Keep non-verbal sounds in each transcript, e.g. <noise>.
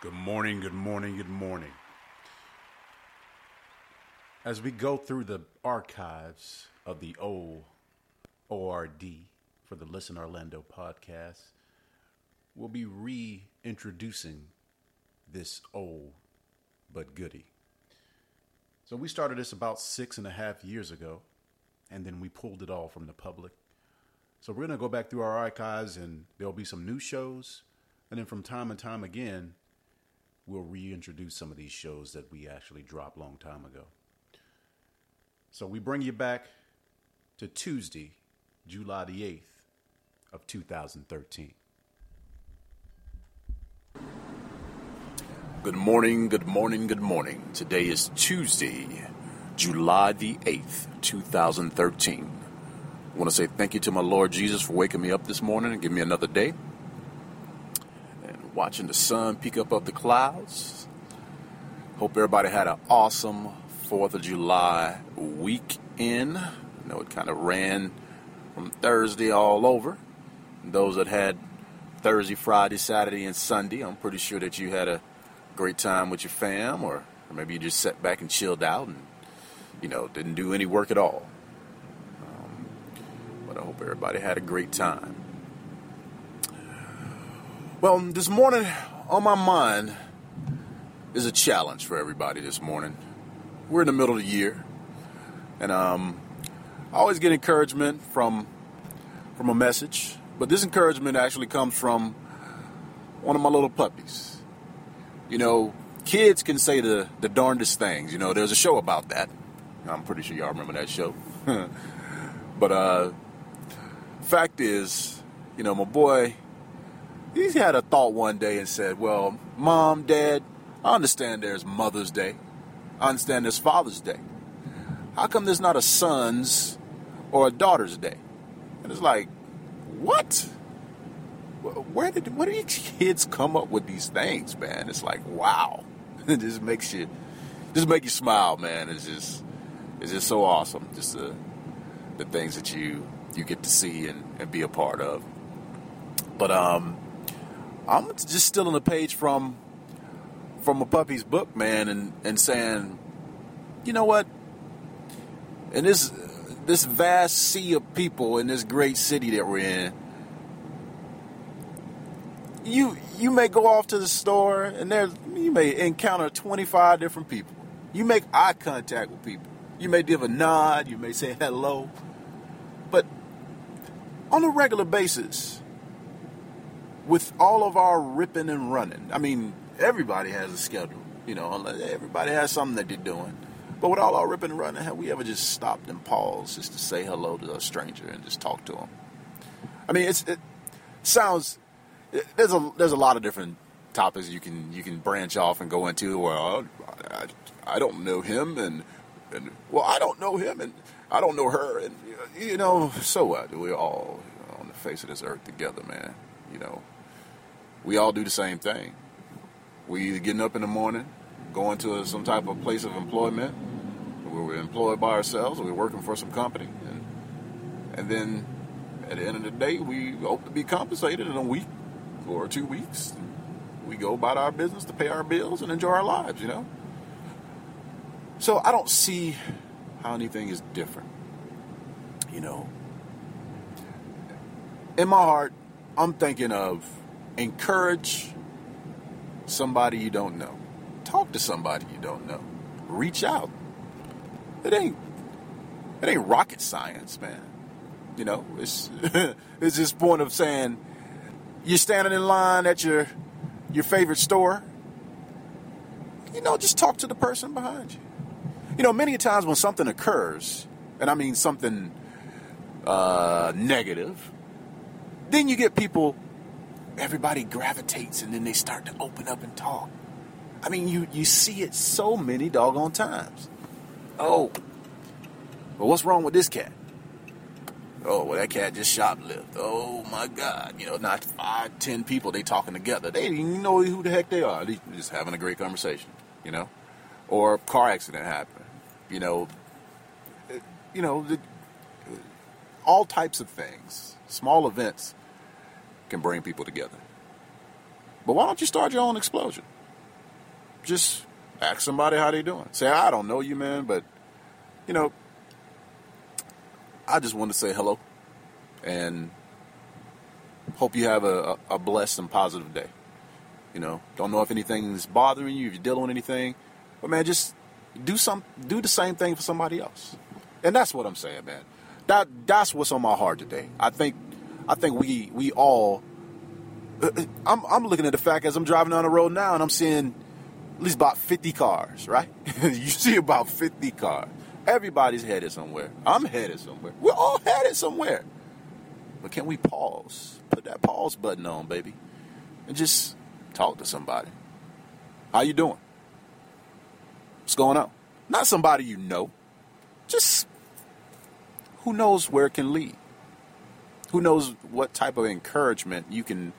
Good morning, good morning, good morning. As we go through the archives of the old ORD for the Listen Orlando podcast, we'll be reintroducing this old but goody. So we started this about six and a half years ago, and then we pulled it all from the public. So we're going to go back through our archives, and there'll be some new shows, and then from time and time again, we'll reintroduce some of these shows that we actually dropped long time ago. So we bring you back to Tuesday, July the 8th of 2013. Good morning, good morning, good morning. Today is Tuesday, July the 8th, 2013. I want to say thank you to my Lord Jesus for waking me up this morning and giving me another day. Watching the sun peek up up the clouds. Hope everybody had an awesome 4th of July weekend. I know it kind of ran from Thursday all over. Those that had Thursday, Friday, Saturday, and Sunday, I'm pretty sure that you had a great time with your fam, or, or maybe you just sat back and chilled out and, you know, didn't do any work at all. Um, but I hope everybody had a great time. Well, this morning on my mind is a challenge for everybody this morning. We're in the middle of the year, and um, I always get encouragement from from a message, but this encouragement actually comes from one of my little puppies. You know, kids can say the, the darndest things. You know, there's a show about that. I'm pretty sure y'all remember that show. <laughs> but uh, fact is, you know, my boy, he had a thought one day and said, "Well, mom, dad, I understand there's Mother's Day. I understand there's Father's Day. How come there's not a son's or a daughter's day?" And it's like, what? Where did where do these kids come up with these things, man? It's like, wow, <laughs> it just makes you just make you smile, man. It's just it's just so awesome, just the the things that you you get to see and, and be a part of. But um, I'm just stealing a page from from a puppy's book, man, and and saying, you know what? In this this vast sea of people in this great city that we're in, you you may go off to the store and there you may encounter 25 different people. You make eye contact with people. You may give a nod, you may say hello. But on a regular basis, with all of our ripping and running, I mean, everybody has a schedule, you know, everybody has something that they're doing. But with all our ripping and running, have we ever just stopped and paused just to say hello to a stranger and just talk to them? I mean, it sounds there's a there's a lot of different topics you can you can branch off and go into. Well, I, I don't know him, and and well, I don't know him, and I don't know her, and you know, so what? We're all on the face of this earth together, man. You know, we all do the same thing. We either getting up in the morning, going to some type of place of employment, where we're employed by ourselves, or we're working for some company, and and then at the end of the day, we hope to be compensated in a week or two weeks. We go about our business to pay our bills and enjoy our lives, you know? So I don't see how anything is different. You know, in my heart, I'm thinking of encourage somebody you don't know. Talk to somebody you don't know. Reach out. It ain't it ain't rocket science, man. You know, it's <laughs> it's this point of saying you're standing in line at your your favorite store. You know, just talk to the person behind you. You know, many times when something occurs, and I mean something uh, negative, then you get people, everybody gravitates and then they start to open up and talk. I mean, you, you see it so many doggone times. Oh, well, what's wrong with this cat? Oh, well, that cat just shoplifted. Oh my God! You know, not five, ten people they talking together. They didn't even know who the heck they are. They just having a great conversation. You know, or car accident happened. You know, eh, you know, the, all types of things. Small events can bring people together. But why don't you start your own explosion? just ask somebody how they doing. Say, I don't know you, man, but you know, I just want to say hello and hope you have a, a blessed and positive day. You know, don't know if anything's bothering you, if you're dealing with anything, but man, just do some, do the same thing for somebody else, and that's what I'm saying, man. That that's what's on my heart today. I think, I think we we all. <clears throat> I'm I'm looking at the fact as I'm driving down the road now, and I'm seeing at least about 50 cars, right? <laughs> you see about 50 cars. Everybody's headed somewhere. I'm headed somewhere. We're all headed somewhere. But can we pause? Put that pause button on, baby, and just talk to somebody. How you doing? What's going on? Not somebody you know. Just who knows where it can lead. Who knows what type of encouragement you can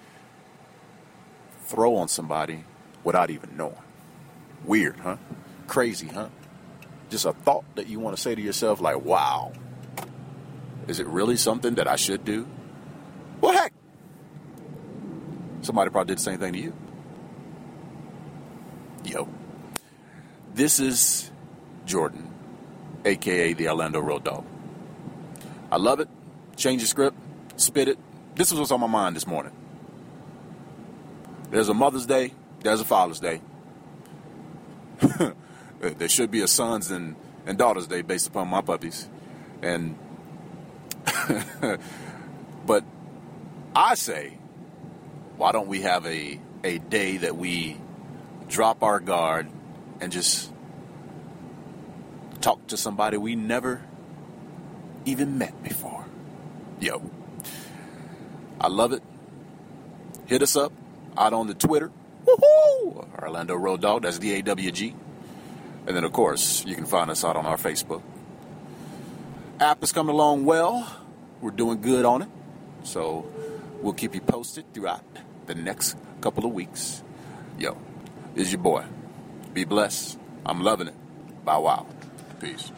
throw on somebody without even knowing. Weird, huh? Crazy, huh? Just a thought that you want to say to yourself, like, wow, is it really something that I should do? Well, heck, somebody probably did the same thing to you. Yo, this is Jordan, aka the Orlando Road Dawg. I love it. Change the script, spit it. This is what's on my mind this morning. There's a Mother's Day, there's a Father's Day. <laughs> Uh, there should be a Sons and, and Daughters Day based upon my puppies. And <laughs> but I say, why don't we have a a day that we drop our guard and just talk to somebody we never even met before? Yo, I love it. Hit us up out on the Twitter. Woohoo! Orlando Road Dawg, that's D A W G. And then, of course, you can find us out on our Facebook. App is coming along well. We're doing good on it. So we'll keep you posted throughout the next couple of weeks. Yo, is your boy. Be blessed. I'm loving it. Bow wow. Peace.